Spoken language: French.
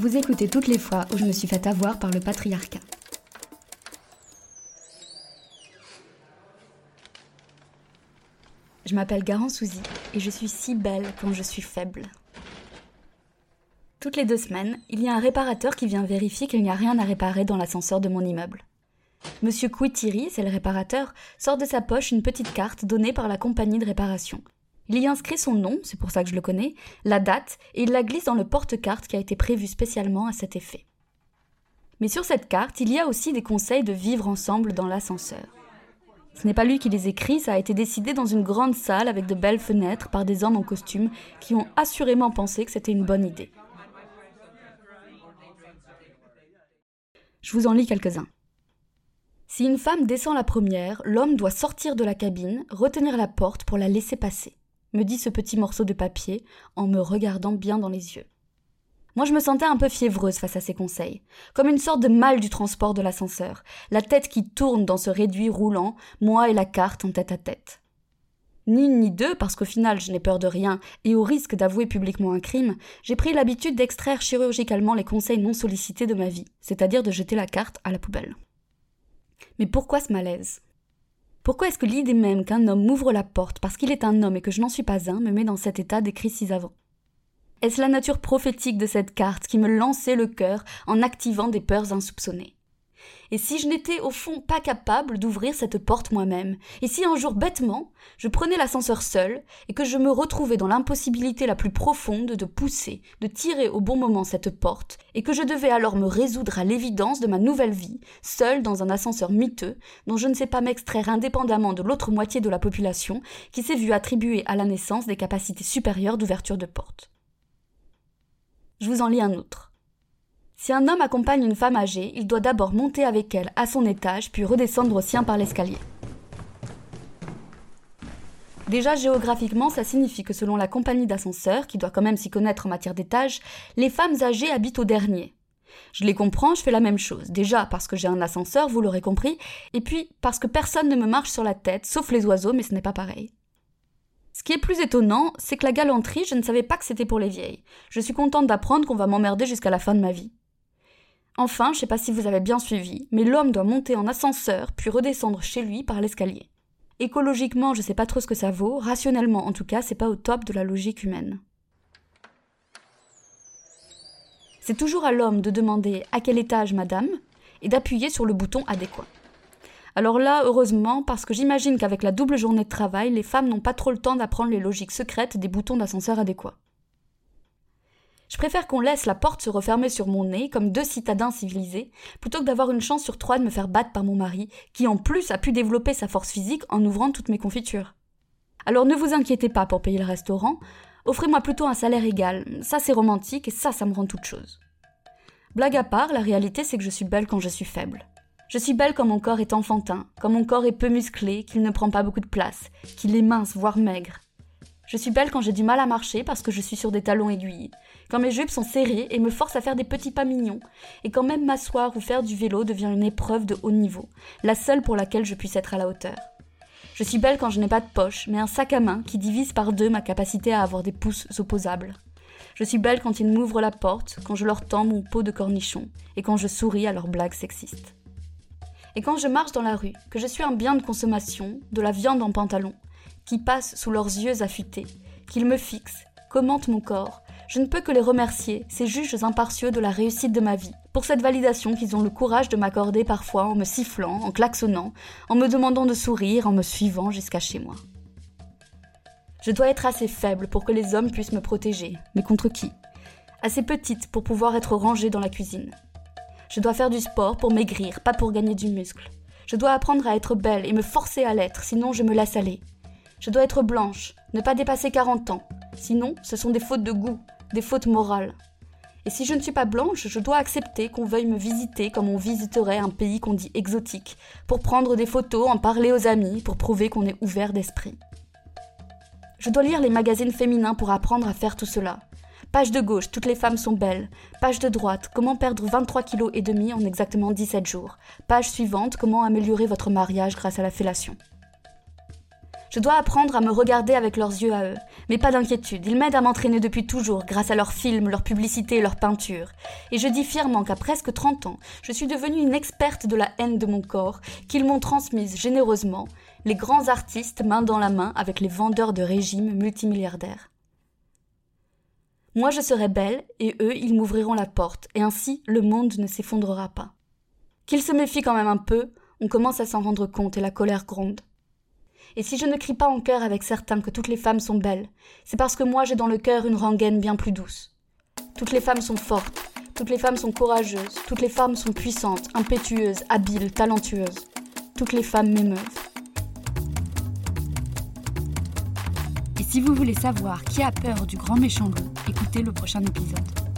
Vous écoutez toutes les fois où je me suis fait avoir par le patriarcat. Je m'appelle Garance Souzy et je suis si belle quand je suis faible. Toutes les deux semaines, il y a un réparateur qui vient vérifier qu'il n'y a rien à réparer dans l'ascenseur de mon immeuble. Monsieur Kouitiri, c'est le réparateur, sort de sa poche une petite carte donnée par la compagnie de réparation. Il y inscrit son nom, c'est pour ça que je le connais, la date, et il la glisse dans le porte-carte qui a été prévu spécialement à cet effet. Mais sur cette carte, il y a aussi des conseils de vivre ensemble dans l'ascenseur. Ce n'est pas lui qui les écrit, ça a été décidé dans une grande salle avec de belles fenêtres par des hommes en costume qui ont assurément pensé que c'était une bonne idée. Je vous en lis quelques-uns. Si une femme descend la première, l'homme doit sortir de la cabine, retenir la porte pour la laisser passer me dit ce petit morceau de papier en me regardant bien dans les yeux. Moi, je me sentais un peu fiévreuse face à ces conseils, comme une sorte de mal du transport de l'ascenseur, la tête qui tourne dans ce réduit roulant, moi et la carte en tête à tête. Ni une ni deux, parce qu'au final je n'ai peur de rien, et au risque d'avouer publiquement un crime, j'ai pris l'habitude d'extraire chirurgicalement les conseils non sollicités de ma vie, c'est-à-dire de jeter la carte à la poubelle. Mais pourquoi ce malaise? Pourquoi est-ce que l'idée même qu'un homme m'ouvre la porte parce qu'il est un homme et que je n'en suis pas un me met dans cet état décrit si avant Est-ce la nature prophétique de cette carte qui me lançait le cœur en activant des peurs insoupçonnées? Et si je n'étais au fond pas capable d'ouvrir cette porte moi-même, et si un jour bêtement je prenais l'ascenseur seul, et que je me retrouvais dans l'impossibilité la plus profonde de pousser, de tirer au bon moment cette porte, et que je devais alors me résoudre à l'évidence de ma nouvelle vie, seul dans un ascenseur miteux, dont je ne sais pas m'extraire indépendamment de l'autre moitié de la population, qui s'est vue attribuer à la naissance des capacités supérieures d'ouverture de porte. Je vous en lis un autre. Si un homme accompagne une femme âgée, il doit d'abord monter avec elle à son étage, puis redescendre au sien par l'escalier. Déjà géographiquement, ça signifie que selon la compagnie d'ascenseur, qui doit quand même s'y connaître en matière d'étage, les femmes âgées habitent au dernier. Je les comprends, je fais la même chose. Déjà parce que j'ai un ascenseur, vous l'aurez compris, et puis parce que personne ne me marche sur la tête, sauf les oiseaux, mais ce n'est pas pareil. Ce qui est plus étonnant, c'est que la galanterie, je ne savais pas que c'était pour les vieilles. Je suis contente d'apprendre qu'on va m'emmerder jusqu'à la fin de ma vie. Enfin, je sais pas si vous avez bien suivi, mais l'homme doit monter en ascenseur puis redescendre chez lui par l'escalier. Écologiquement, je sais pas trop ce que ça vaut, rationnellement en tout cas, c'est pas au top de la logique humaine. C'est toujours à l'homme de demander à quel étage madame et d'appuyer sur le bouton adéquat. Alors là, heureusement, parce que j'imagine qu'avec la double journée de travail, les femmes n'ont pas trop le temps d'apprendre les logiques secrètes des boutons d'ascenseur adéquats. Je préfère qu'on laisse la porte se refermer sur mon nez comme deux citadins civilisés, plutôt que d'avoir une chance sur trois de me faire battre par mon mari, qui en plus a pu développer sa force physique en ouvrant toutes mes confitures. Alors ne vous inquiétez pas pour payer le restaurant, offrez-moi plutôt un salaire égal, ça c'est romantique et ça ça me rend toute chose. Blague à part, la réalité c'est que je suis belle quand je suis faible. Je suis belle quand mon corps est enfantin, quand mon corps est peu musclé, qu'il ne prend pas beaucoup de place, qu'il est mince, voire maigre, je suis belle quand j'ai du mal à marcher parce que je suis sur des talons aiguilles, quand mes jupes sont serrées et me forcent à faire des petits pas mignons, et quand même m'asseoir ou faire du vélo devient une épreuve de haut niveau, la seule pour laquelle je puisse être à la hauteur. Je suis belle quand je n'ai pas de poche, mais un sac à main qui divise par deux ma capacité à avoir des pouces opposables. Je suis belle quand ils m'ouvrent la porte, quand je leur tends mon pot de cornichon, et quand je souris à leurs blagues sexistes. Et quand je marche dans la rue, que je suis un bien de consommation, de la viande en pantalon, qui passent sous leurs yeux affûtés, qu'ils me fixent, commentent mon corps. Je ne peux que les remercier, ces juges impartiaux de la réussite de ma vie, pour cette validation qu'ils ont le courage de m'accorder parfois en me sifflant, en klaxonnant, en me demandant de sourire, en me suivant jusqu'à chez moi. Je dois être assez faible pour que les hommes puissent me protéger, mais contre qui? Assez petite pour pouvoir être rangée dans la cuisine. Je dois faire du sport pour maigrir, pas pour gagner du muscle. Je dois apprendre à être belle et me forcer à l'être, sinon je me laisse aller. Je dois être blanche, ne pas dépasser 40 ans. Sinon, ce sont des fautes de goût, des fautes morales. Et si je ne suis pas blanche, je dois accepter qu'on veuille me visiter comme on visiterait un pays qu'on dit exotique, pour prendre des photos, en parler aux amis, pour prouver qu'on est ouvert d'esprit. Je dois lire les magazines féminins pour apprendre à faire tout cela. Page de gauche, toutes les femmes sont belles. Page de droite, comment perdre 23 kg et demi en exactement 17 jours. Page suivante, comment améliorer votre mariage grâce à la fellation. Je dois apprendre à me regarder avec leurs yeux à eux. Mais pas d'inquiétude, ils m'aident à m'entraîner depuis toujours grâce à leurs films, leurs publicités leurs peintures. Et je dis fièrement qu'à presque 30 ans, je suis devenue une experte de la haine de mon corps, qu'ils m'ont transmise généreusement, les grands artistes main dans la main avec les vendeurs de régimes multimilliardaires. Moi je serai belle, et eux ils m'ouvriront la porte, et ainsi le monde ne s'effondrera pas. Qu'ils se méfient quand même un peu, on commence à s'en rendre compte et la colère gronde. Et si je ne crie pas en cœur avec certains que toutes les femmes sont belles, c'est parce que moi j'ai dans le cœur une rengaine bien plus douce. Toutes les femmes sont fortes, toutes les femmes sont courageuses, toutes les femmes sont puissantes, impétueuses, habiles, talentueuses. Toutes les femmes m'émeuvent. Et si vous voulez savoir qui a peur du grand méchant loup, écoutez le prochain épisode.